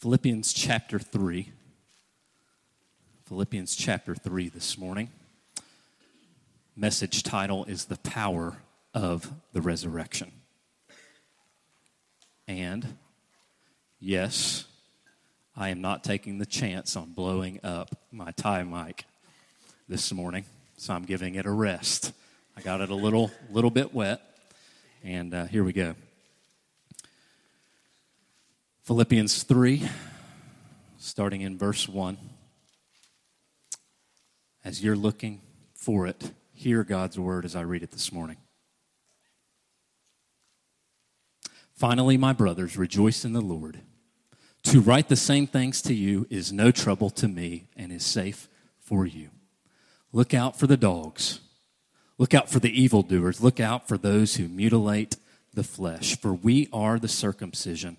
Philippians chapter 3. Philippians chapter 3 this morning. Message title is The Power of the Resurrection. And yes, I am not taking the chance on blowing up my tie mic this morning, so I'm giving it a rest. I got it a little, little bit wet, and uh, here we go. Philippians 3, starting in verse 1. As you're looking for it, hear God's word as I read it this morning. Finally, my brothers, rejoice in the Lord. To write the same things to you is no trouble to me and is safe for you. Look out for the dogs. Look out for the evildoers. Look out for those who mutilate the flesh, for we are the circumcision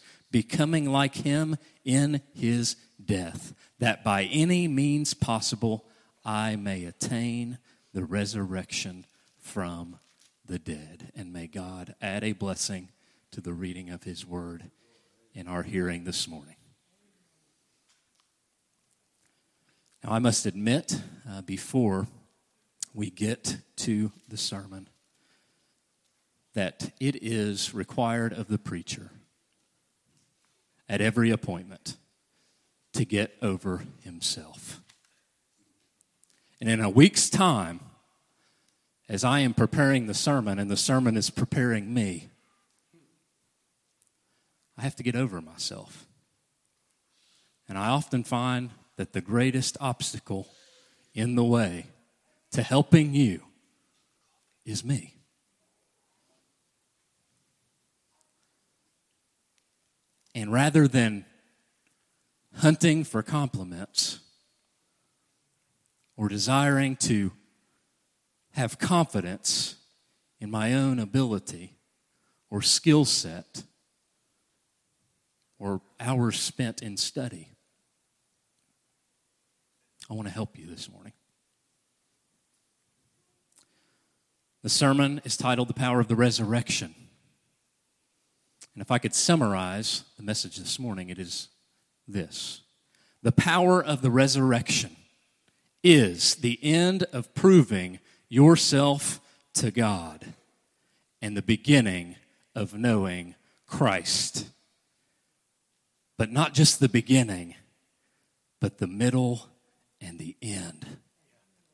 becoming like him in his death, that by any means possible I may attain the resurrection from the dead. And may God add a blessing to the reading of his word in our hearing this morning. Now, I must admit, uh, before we get to the sermon, that it is required of the preacher at every appointment to get over himself. And in a week's time, as I am preparing the sermon and the sermon is preparing me, I have to get over myself. And I often find that the greatest obstacle in the way to helping you is me. And rather than hunting for compliments or desiring to have confidence in my own ability or skill set or hours spent in study, I want to help you this morning. The sermon is titled The Power of the Resurrection. And if I could summarize the message this morning, it is this The power of the resurrection is the end of proving yourself to God and the beginning of knowing Christ. But not just the beginning, but the middle and the end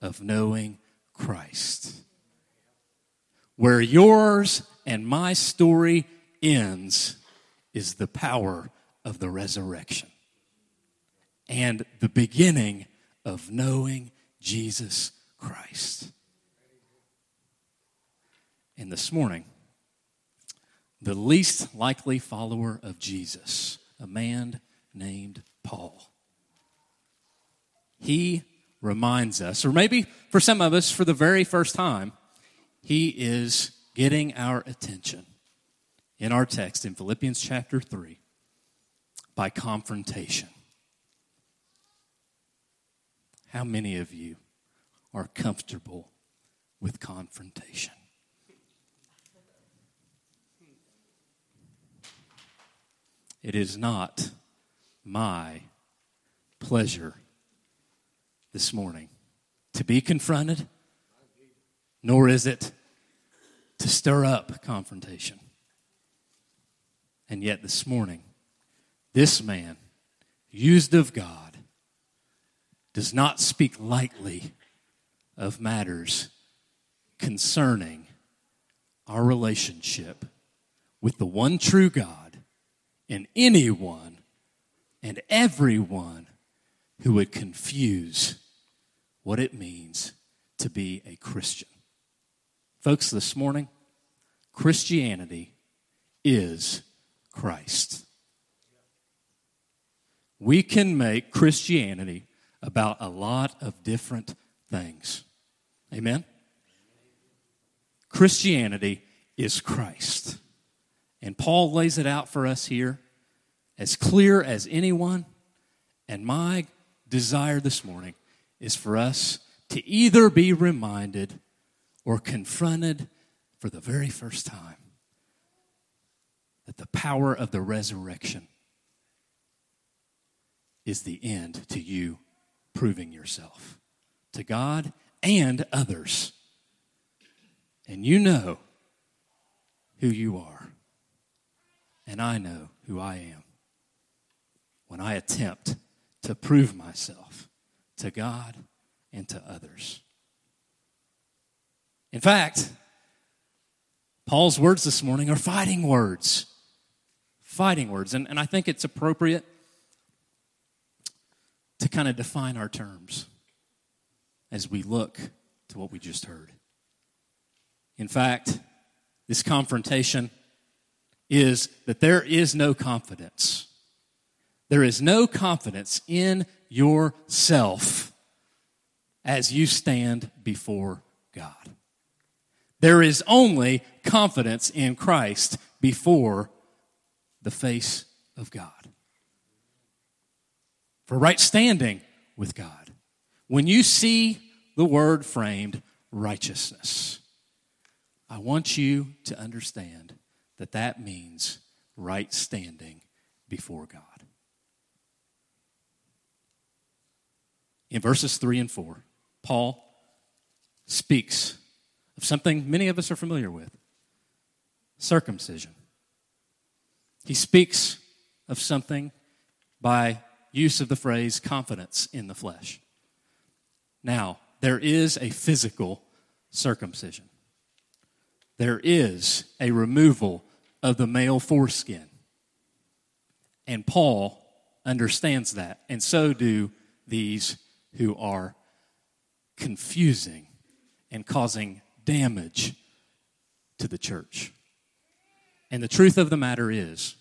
of knowing Christ. Where yours and my story ends is the power of the resurrection and the beginning of knowing Jesus Christ. And this morning, the least likely follower of Jesus, a man named Paul, he reminds us, or maybe for some of us for the very first time, he is getting our attention in our text in Philippians chapter 3 by confrontation. How many of you are comfortable with confrontation. It is not my pleasure this morning to be confronted, nor is it to stir up confrontation. And yet, this morning, this man, used of God, does not speak lightly of matters concerning our relationship with the one true God and anyone and everyone who would confuse what it means to be a Christian. Folks, this morning, Christianity is Christ. We can make Christianity about a lot of different things. Amen? Christianity is Christ. And Paul lays it out for us here as clear as anyone. And my desire this morning is for us to either be reminded or confronted for the very first time that the power of the resurrection is the end to you proving yourself to God and others. And you know who you are. And I know who I am when I attempt to prove myself to God and to others. In fact, Paul's words this morning are fighting words. Fighting words. And, and I think it's appropriate to kind of define our terms as we look to what we just heard. In fact, this confrontation is that there is no confidence. There is no confidence in yourself as you stand before God. There is only confidence in Christ before the face of God. For right standing with God. When you see the word framed righteousness, I want you to understand that that means right standing before God. In verses 3 and 4, Paul speaks of something many of us are familiar with circumcision. He speaks of something by use of the phrase confidence in the flesh. Now, there is a physical circumcision, there is a removal of the male foreskin. And Paul understands that, and so do these who are confusing and causing damage to the church. And the truth of the matter is,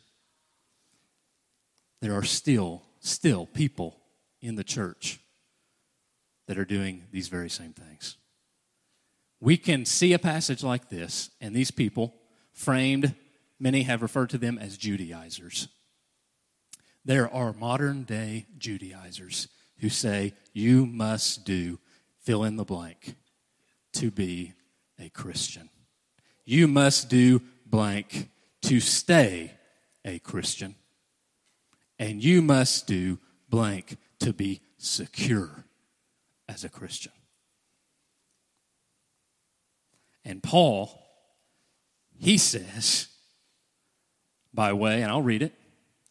there are still, still people in the church that are doing these very same things. We can see a passage like this, and these people, framed, many have referred to them as Judaizers. There are modern day Judaizers who say, You must do fill in the blank to be a Christian. You must do blank to stay a Christian. And you must do blank to be secure as a Christian. And Paul, he says, by way, and I'll read it,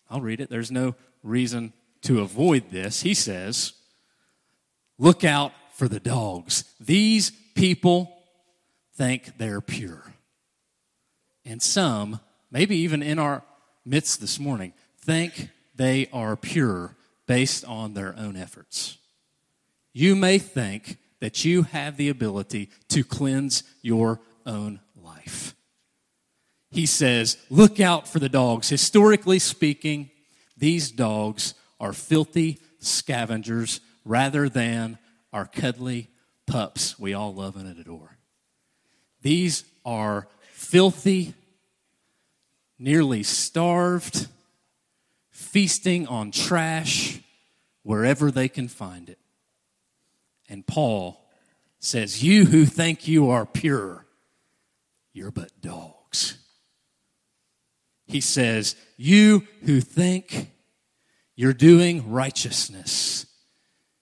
I'll read it. There's no reason to avoid this. He says, Look out for the dogs. These people think they're pure. And some, maybe even in our midst this morning, think they are pure based on their own efforts. You may think that you have the ability to cleanse your own life. He says, Look out for the dogs. Historically speaking, these dogs are filthy scavengers rather than our cuddly pups we all love and adore. These are filthy, nearly starved, feasting on trash wherever they can find it. And Paul says, You who think you are pure, you're but dogs. He says, You who think you're doing righteousness,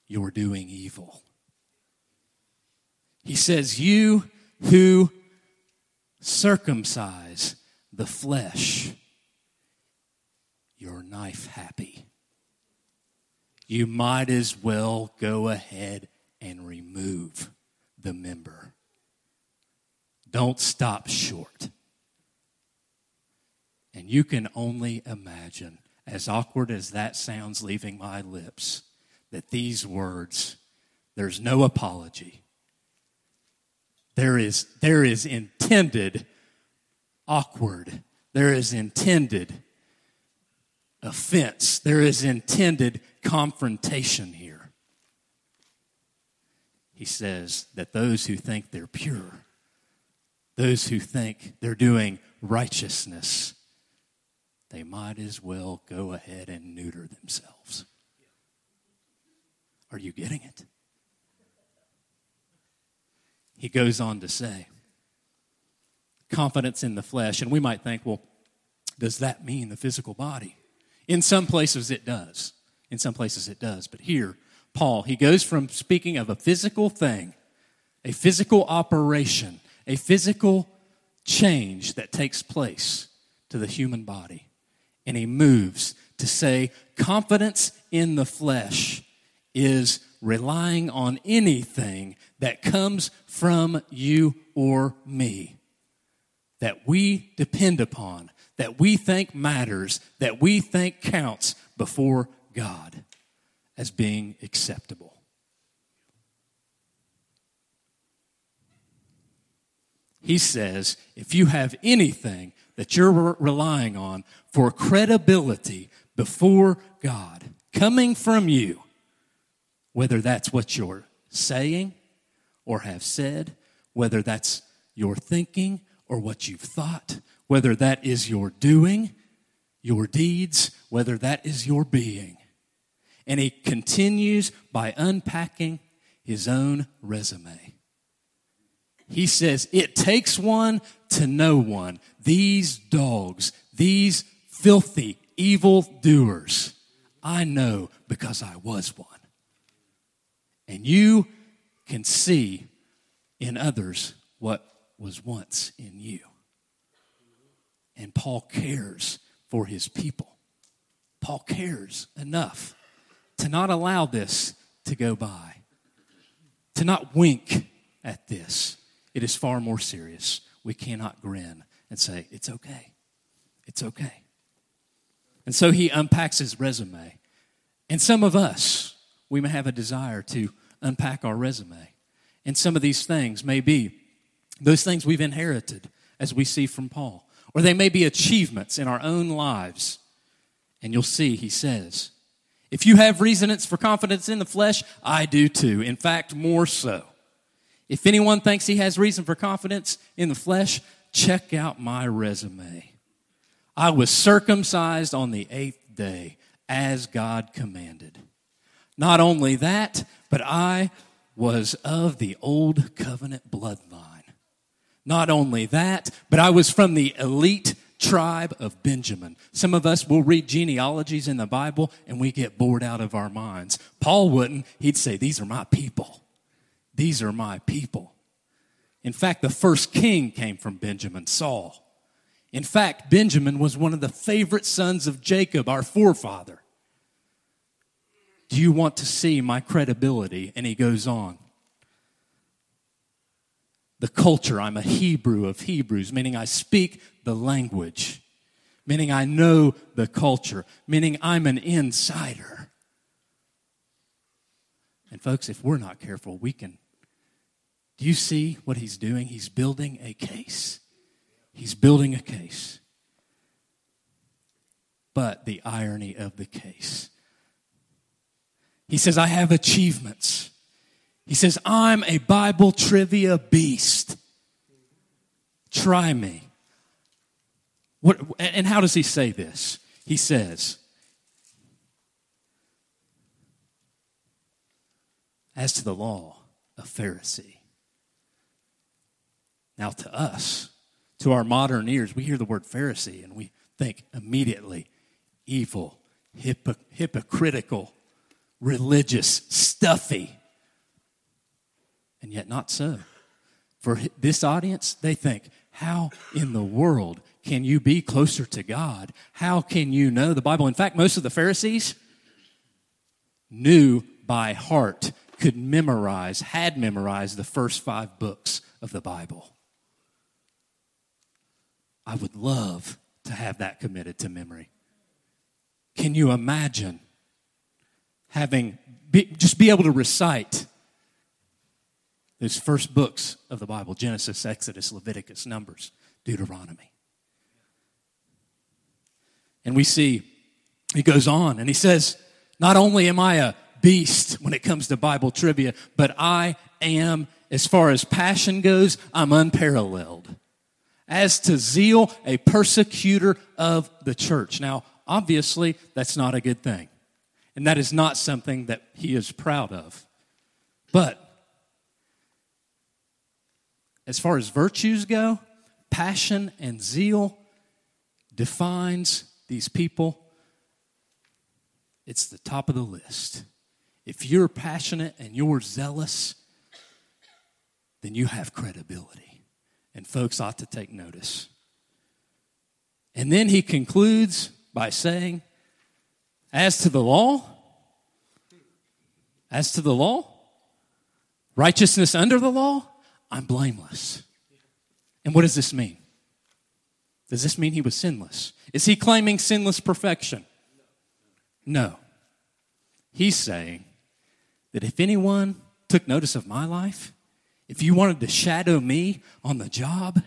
you're doing evil. He says, You who circumcise the flesh, you're knife happy. You might as well go ahead and remove the member. Don't stop short. And you can only imagine, as awkward as that sounds leaving my lips, that these words, there's no apology. There is, there is intended awkward. There is intended offense. There is intended confrontation here. He says that those who think they're pure, those who think they're doing righteousness, they might as well go ahead and neuter themselves. Are you getting it? He goes on to say, confidence in the flesh. And we might think, well, does that mean the physical body? In some places it does. In some places it does. But here, Paul, he goes from speaking of a physical thing, a physical operation, a physical change that takes place to the human body. And he moves to say confidence in the flesh is relying on anything that comes from you or me that we depend upon, that we think matters, that we think counts before God as being acceptable. He says if you have anything that you're relying on for credibility before God coming from you, whether that's what you're saying or have said, whether that's your thinking or what you've thought, whether that is your doing, your deeds, whether that is your being. And he continues by unpacking his own resume. He says, It takes one to know one. These dogs, these filthy, evil doers, I know because I was one. And you can see in others what was once in you. And Paul cares for his people. Paul cares enough to not allow this to go by, to not wink at this. It is far more serious. We cannot grin and say, It's okay. It's okay. And so he unpacks his resume. And some of us, we may have a desire to unpack our resume. And some of these things may be those things we've inherited, as we see from Paul. Or they may be achievements in our own lives. And you'll see, he says, if you have reasons for confidence in the flesh, I do too. In fact, more so. If anyone thinks he has reason for confidence in the flesh, check out my resume. I was circumcised on the eighth day as God commanded. Not only that, but I was of the old covenant bloodline. Not only that, but I was from the elite tribe of Benjamin. Some of us will read genealogies in the Bible and we get bored out of our minds. Paul wouldn't. He'd say, These are my people. These are my people. In fact, the first king came from Benjamin, Saul. In fact, Benjamin was one of the favorite sons of Jacob, our forefather. Do you want to see my credibility? And he goes on the culture. I'm a Hebrew of Hebrews, meaning I speak the language, meaning I know the culture, meaning I'm an insider. And, folks, if we're not careful, we can. Do you see what he's doing? He's building a case. He's building a case. But the irony of the case. He says, I have achievements. He says, I'm a Bible trivia beast. Try me. What, and how does he say this? He says, As to the law, a Pharisee. Now, to us, to our modern ears, we hear the word Pharisee and we think immediately evil, hypocritical, religious, stuffy. And yet, not so. For this audience, they think, how in the world can you be closer to God? How can you know the Bible? In fact, most of the Pharisees knew by heart, could memorize, had memorized the first five books of the Bible. I would love to have that committed to memory. Can you imagine having, be, just be able to recite those first books of the Bible Genesis, Exodus, Leviticus, Numbers, Deuteronomy? And we see, he goes on and he says, Not only am I a beast when it comes to Bible trivia, but I am, as far as passion goes, I'm unparalleled. As to zeal, a persecutor of the church. Now, obviously, that's not a good thing. And that is not something that he is proud of. But as far as virtues go, passion and zeal defines these people. It's the top of the list. If you're passionate and you're zealous, then you have credibility. And folks ought to take notice. And then he concludes by saying, As to the law, as to the law, righteousness under the law, I'm blameless. And what does this mean? Does this mean he was sinless? Is he claiming sinless perfection? No. He's saying that if anyone took notice of my life, if you wanted to shadow me on the job,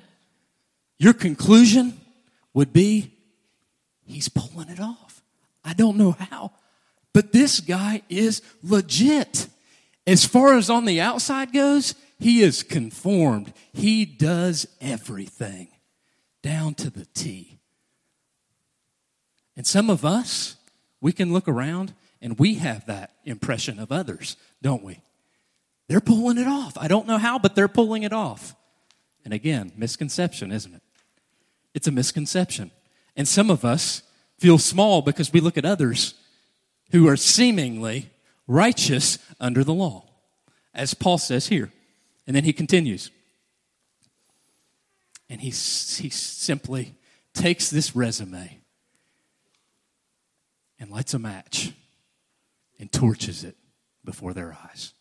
your conclusion would be he's pulling it off. I don't know how, but this guy is legit. As far as on the outside goes, he is conformed. He does everything down to the T. And some of us, we can look around and we have that impression of others, don't we? They're pulling it off. I don't know how, but they're pulling it off. And again, misconception, isn't it? It's a misconception. And some of us feel small because we look at others who are seemingly righteous under the law, as Paul says here. And then he continues. And he, he simply takes this resume and lights a match and torches it before their eyes.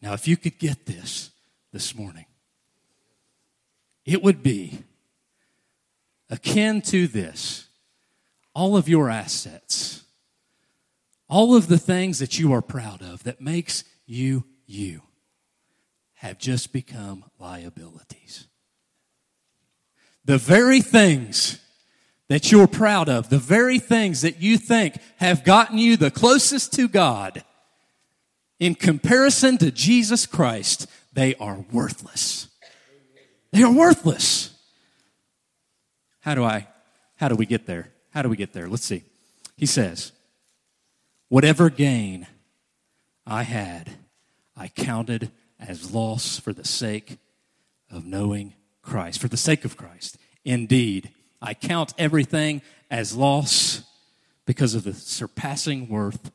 Now, if you could get this this morning, it would be akin to this all of your assets, all of the things that you are proud of that makes you you have just become liabilities. The very things that you're proud of, the very things that you think have gotten you the closest to God, in comparison to Jesus Christ, they are worthless. They are worthless. How do I, how do we get there? How do we get there? Let's see. He says, Whatever gain I had, I counted as loss for the sake of knowing Christ, for the sake of Christ. Indeed, I count everything as loss because of the surpassing worth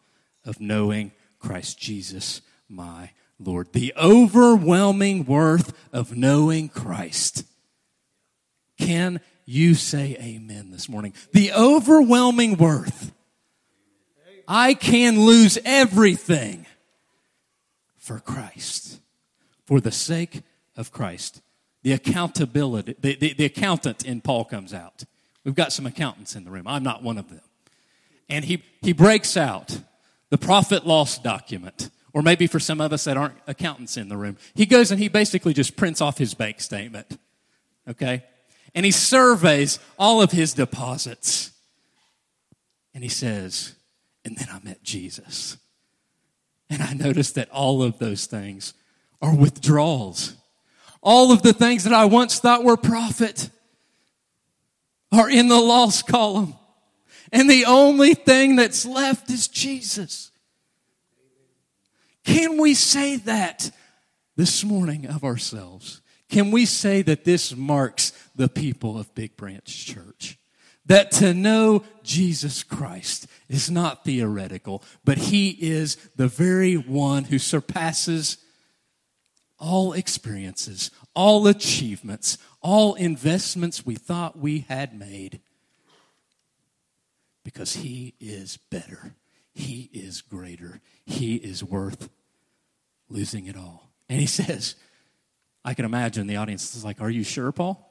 of knowing Christ Jesus, my Lord. The overwhelming worth of knowing Christ. Can you say amen this morning? The overwhelming worth. I can lose everything for Christ, for the sake of Christ the accountability, the, the, the, accountant in Paul comes out. We've got some accountants in the room. I'm not one of them. And he, he breaks out the profit loss document. Or maybe for some of us that aren't accountants in the room, he goes and he basically just prints off his bank statement. Okay? And he surveys all of his deposits. And he says, and then I met Jesus. And I noticed that all of those things are withdrawals all of the things that I once thought were profit are in the loss column. And the only thing that's left is Jesus. Can we say that this morning of ourselves? can we say that this marks the people of Big Branch Church? That to know Jesus Christ is not theoretical, but He is the very one who surpasses all experiences, all achievements, all investments we thought we had made. Because He is better, He is greater, He is worth losing it all. And He says, I can imagine the audience is like, Are you sure, Paul?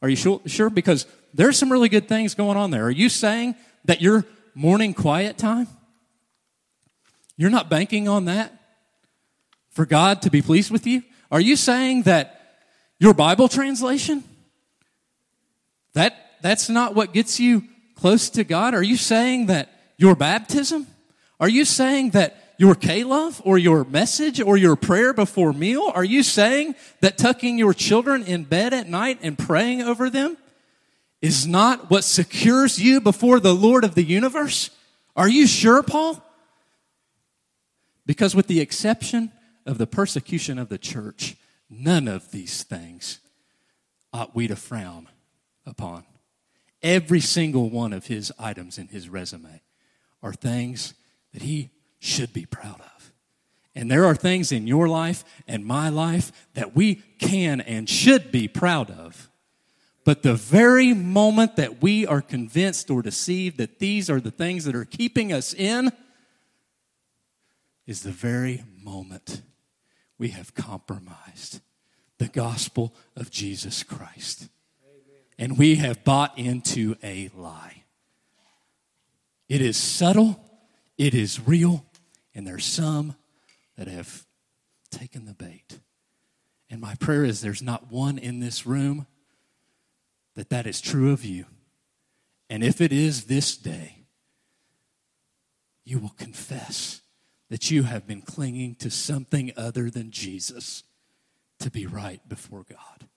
Are you sure? sure? Because there's some really good things going on there. Are you saying that your morning quiet time, you're not banking on that for God to be pleased with you? Are you saying that your Bible translation, that, that's not what gets you close to God? Are you saying that your baptism? Are you saying that your K love or your message or your prayer before meal? Are you saying that tucking your children in bed at night and praying over them is not what secures you before the Lord of the universe? Are you sure, Paul? Because, with the exception of the persecution of the church, none of these things ought we to frown upon. Every single one of his items in his resume are things that he should be proud of. And there are things in your life and my life that we can and should be proud of. But the very moment that we are convinced or deceived that these are the things that are keeping us in is the very moment we have compromised the gospel of Jesus Christ. And we have bought into a lie. It is subtle, it is real, and there's some that have taken the bait. And my prayer is there's not one in this room that that is true of you. And if it is this day, you will confess that you have been clinging to something other than Jesus to be right before God.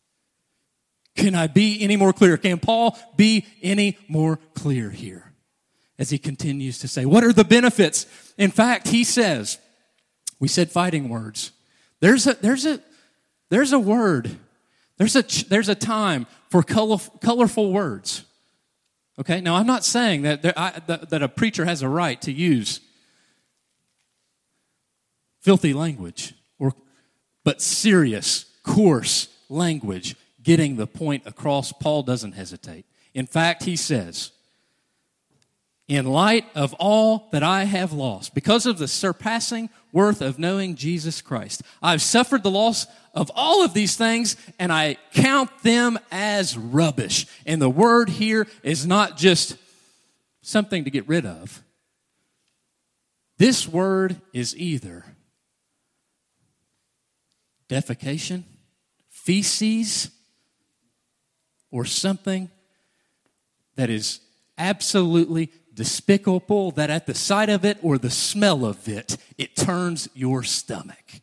Can I be any more clear? Can Paul be any more clear here? As he continues to say, What are the benefits? In fact, he says, We said fighting words. There's a, there's a, there's a word, there's a, there's a time for colorful, colorful words. Okay, now I'm not saying that, there, I, that, that a preacher has a right to use filthy language, or, but serious, coarse language, getting the point across. Paul doesn't hesitate. In fact, he says, in light of all that I have lost, because of the surpassing worth of knowing Jesus Christ. I've suffered the loss of all of these things and I count them as rubbish. And the word here is not just something to get rid of. This word is either defecation, feces, or something that is absolutely despicable that at the sight of it or the smell of it, it turns your stomach.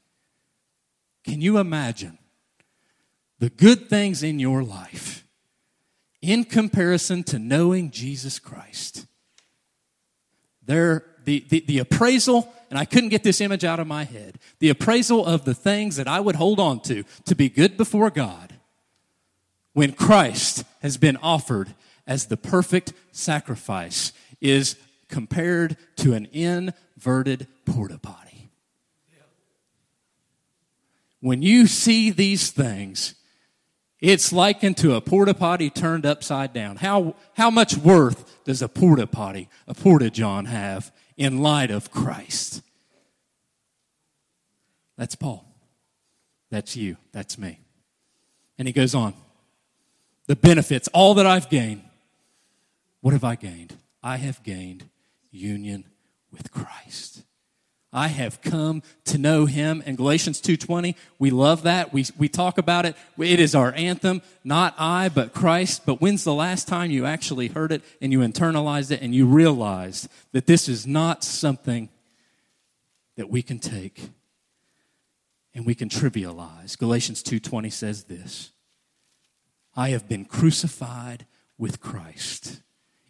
Can you imagine the good things in your life in comparison to knowing Jesus Christ? There, the, the, the appraisal, and I couldn't get this image out of my head, the appraisal of the things that I would hold on to to be good before God when Christ has been offered as the perfect sacrifice is compared to an inverted porta potty. When you see these things, it's likened to a porta potty turned upside down. How, how much worth does a porta potty, a porta john, have in light of Christ? That's Paul. That's you. That's me. And he goes on. The benefits, all that I've gained. What have I gained? I have gained union with Christ. I have come to know him. In Galatians 2.20, we love that. We, we talk about it. It is our anthem. Not I, but Christ. But when's the last time you actually heard it and you internalized it and you realized that this is not something that we can take and we can trivialize? Galatians 2.20 says this. I have been crucified with Christ.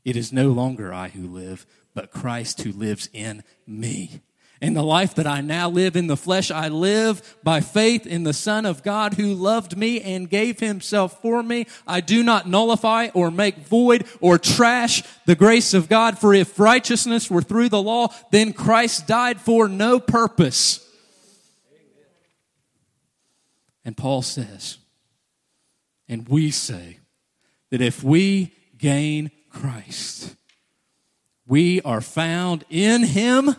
It is no longer I who live, but Christ who lives in me. And the life that I now live in the flesh, I live by faith in the Son of God who loved me and gave himself for me. I do not nullify or make void or trash the grace of God, for if righteousness were through the law, then Christ died for no purpose. And Paul says, and we say, that if we gain Christ, we are found in him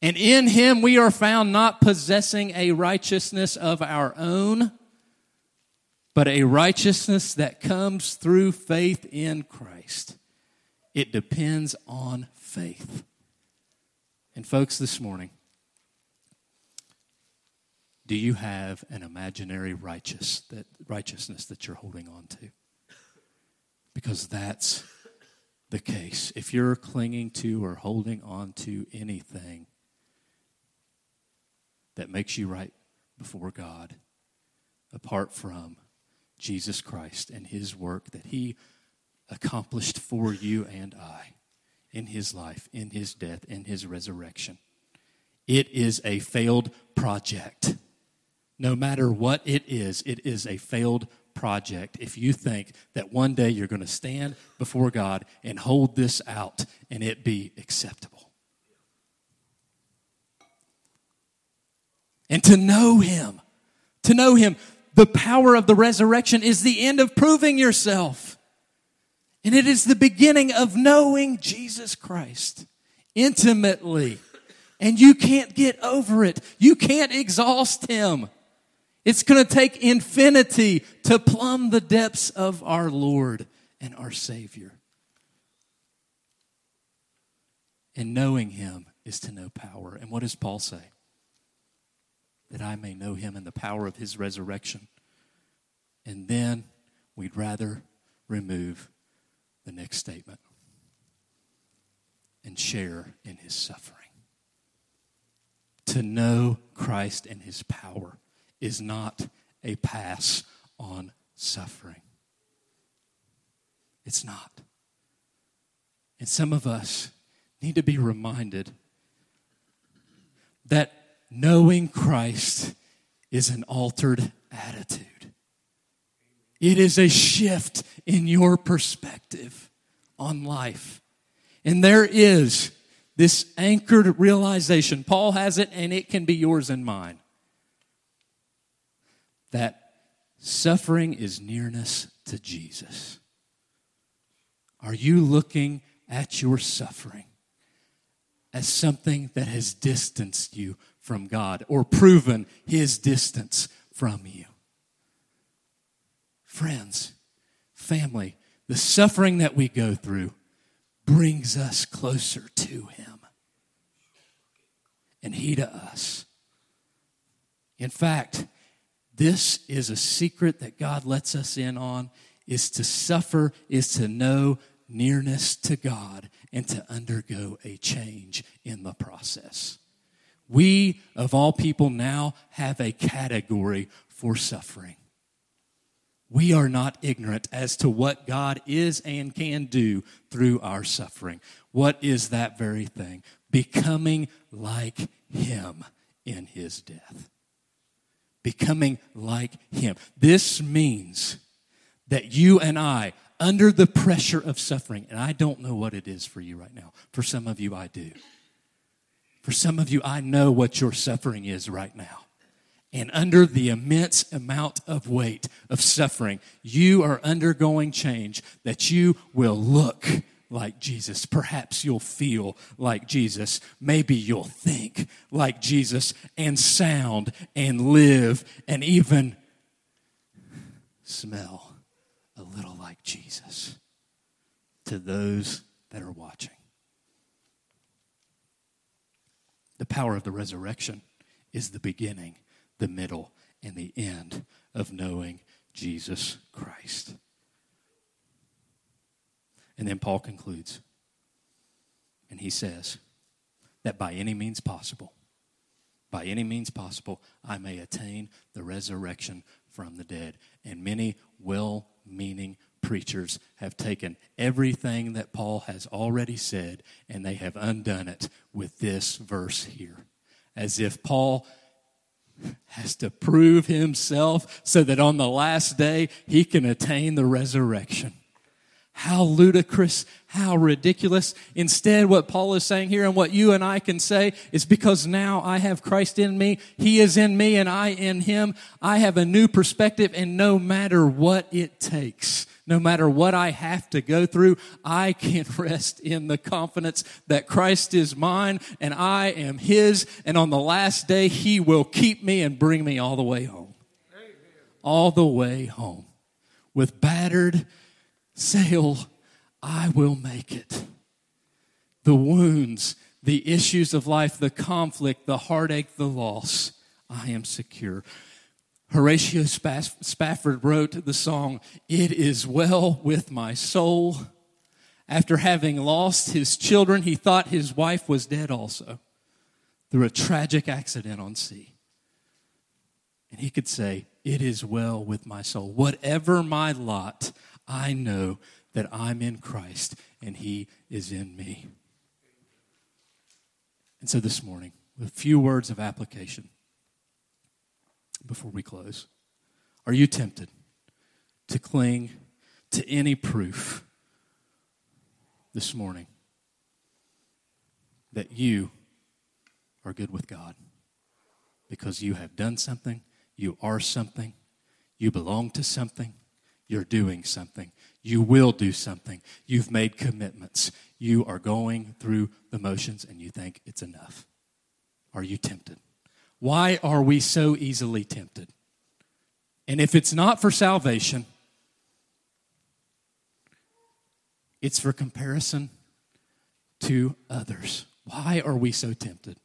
and in him we are found not possessing a righteousness of our own, but a righteousness that comes through faith in Christ. It depends on faith. And, folks, this morning, do you have an imaginary righteous that, righteousness that you're holding on to? Because that's the case. If you're clinging to or holding on to anything that makes you right before God apart from Jesus Christ and his work that he accomplished for you and I in his life, in his death, in his resurrection. It is a failed project. No matter what it is, it is a failed project if you think that one day you're going to stand before God and hold this out and it be acceptable. And to know Him. To know Him. The power of the resurrection is the end of proving yourself. And it is the beginning of knowing Jesus Christ intimately. And you can't get over it. You can't exhaust Him. It's going to take infinity to plumb the depths of our Lord and our Savior. And knowing Him is to know power. And what does Paul say? That I may know him and the power of his resurrection. And then we'd rather remove the next statement and share in his suffering. To know Christ and his power is not a pass on suffering. It's not. And some of us need to be reminded that knowing Christ is an altered attitude. It is a shift in your perspective on life. And there is this anchored realization. Paul has it, and it can be yours and mine. That suffering is nearness to Jesus. Are you looking at your suffering as something that has distanced you from God or proven his distance from you. Friends, family, the suffering that we go through brings us closer to him and he to us. In fact, this is a secret that God lets us in on is to suffer is to know nearness to God and to undergo a change in the process. We, of all people, now have a category for suffering. We are not ignorant as to what God is and can do through our suffering. What is that very thing? Becoming like Him in His death. Becoming like Him. This means that you and I, under the pressure of suffering, and I don't know what it is for you right now. For some of you, I do. For some of you, I know what your suffering is right now. And under the immense amount of weight of suffering, you are undergoing change that you will look like Jesus. Perhaps you'll feel like Jesus. Maybe you'll think like Jesus and sound and live and even smell a little like Jesus to those that are watching. The power of the resurrection is the beginning, the middle, and the end of knowing Jesus Christ. And then Paul concludes, and he says that by any means possible, by any means possible, I may attain the resurrection from the dead. And many well meaning preachers have taken everything that Paul has already said and they have undone it with this verse here. As if Paul has to prove himself so that on the last day he can attain the resurrection. How ludicrous, how ridiculous. Instead, what Paul is saying here and what you and I can say is because now I have Christ in me, He is in me, and I in Him. I have a new perspective, and no matter what it takes, no matter what I have to go through, I can rest in the confidence that Christ is mine and I am His, and on the last day, He will keep me and bring me all the way home. All the way home. With battered, sail, I will make it. The wounds, the issues of life, the conflict, the heartache, the loss, I am secure. Horatio Spafford wrote the song, It is Well with My Soul. After having lost his children, he thought his wife was dead also through a tragic accident on sea. And he could say, It is well with my soul. Whatever my lot, I know that I'm in Christ and He is in me. And so this morning, with a few words of application before we close, are you tempted to cling to any proof this morning that you are good with God? Because you have done something, you are something, you belong to something, you're doing something. You will do something. You've made commitments. You are going through the motions and you think it's enough. Are you tempted? Why are we so easily tempted? And if it's not for salvation, it's for comparison to others. Why are we so tempted?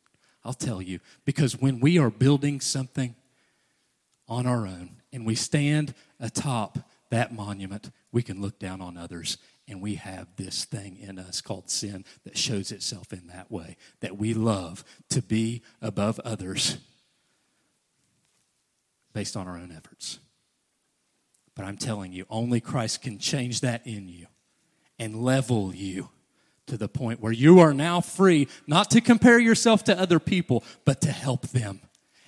I'll tell you. Because when we are building something on our own and we stand atop that monument, we can look down on others and we have this thing in us called sin that shows itself in that way that we love to be above others based on our own efforts. But I'm telling you, only Christ can change that in you and level you to the point where you are now free not to compare yourself to other people, but to help them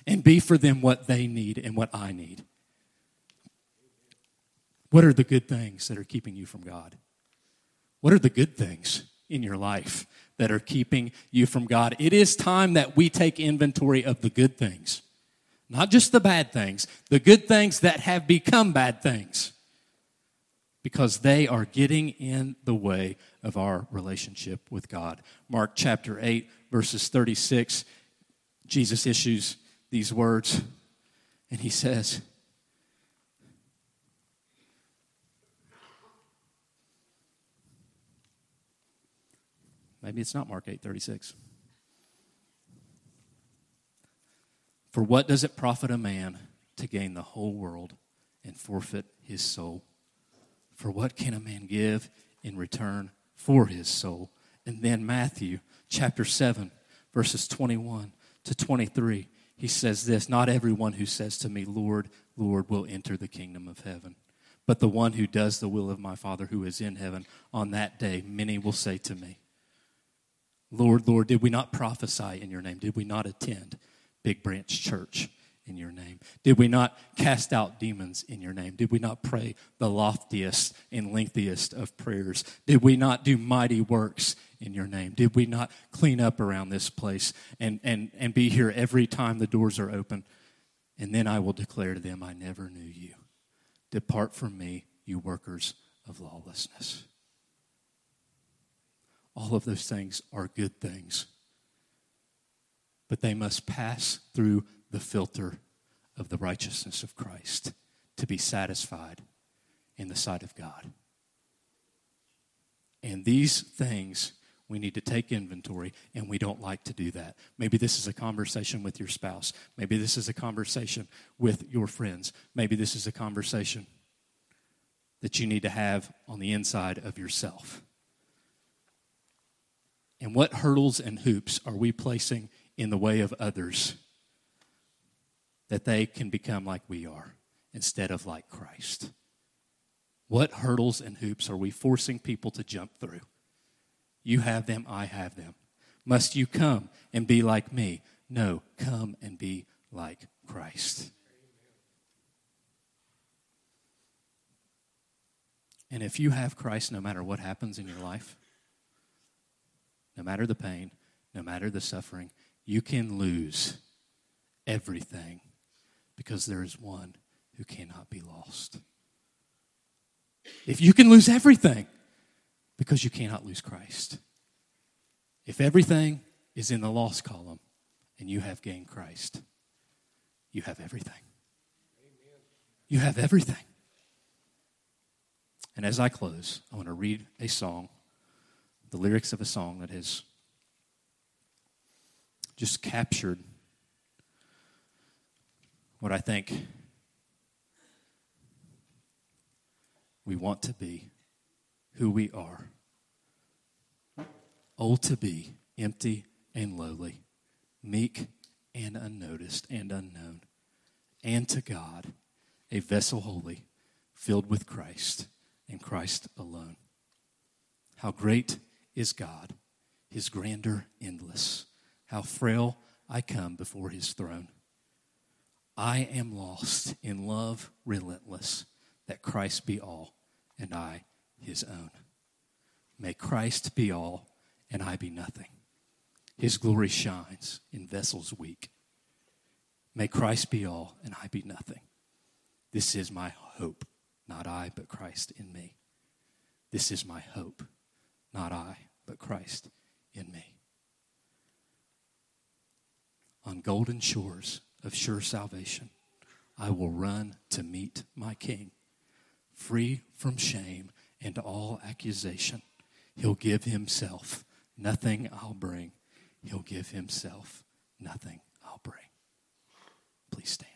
and be for them what they need and what I need. What are the good things that are keeping you from God? What are the good things in your life that are keeping you from God? It is time that we take inventory of the good things, not just the bad things, the good things that have become bad things, because they are getting in the way of our relationship with God. Mark chapter 8, verses 36, Jesus issues these words, and he says, Maybe it's not Mark 8:36. For what does it profit a man to gain the whole world and forfeit his soul? For what can a man give in return for his soul? And then Matthew chapter 7 verses 21 to 23 he says this Not everyone who says to me, Lord, Lord, will enter the kingdom of heaven, but the one who does the will of my Father who is in heaven. On that day, many will say to me, Lord, Lord, did we not prophesy in your name? Did we not attend Big Branch Church in your name? Did we not cast out demons in your name? Did we not pray the loftiest and lengthiest of prayers? Did we not do mighty works in your name? Did we not clean up around this place and, and, and be here every time the doors are open? And then I will declare to them, I never knew you. Depart from me, you workers of lawlessness. All of those things are good things. But they must pass through the filter of the righteousness of Christ to be satisfied in the sight of God. And these things, we need to take inventory, and we don't like to do that. Maybe this is a conversation with your spouse. Maybe this is a conversation with your friends. Maybe this is a conversation that you need to have on the inside of yourself. And what hurdles and hoops are we placing in the way of others that they can become like we are instead of like Christ? What hurdles and hoops are we forcing people to jump through? You have them, I have them. Must you come and be like me? No, come and be like Christ. And if you have Christ, no matter what happens in your life, no matter the pain, no matter the suffering, you can lose everything because there is one who cannot be lost. If you can lose everything because you cannot lose Christ. If everything is in the lost column and you have gained Christ, you have everything. You have everything. And as I close, I want to read a song, the lyrics of a song that has just captured what I think we want to be, who we are. Oh, to be empty and lowly, meek and unnoticed and unknown, and to God, a vessel holy, filled with Christ and Christ alone. How great is God, his grandeur endless. How frail I come before his throne. I am lost in love relentless, that Christ be all and I his own. May Christ be all and I be nothing. His glory shines in vessels weak. May Christ be all and I be nothing. This is my hope. Not I, but Christ in me. This is my hope. Not I, but Christ in me. On golden shores of sure salvation, I will run to meet my King. Free from shame and all accusation, he'll give himself. Nothing I'll bring. He'll give himself. Nothing I'll bring. Please stand.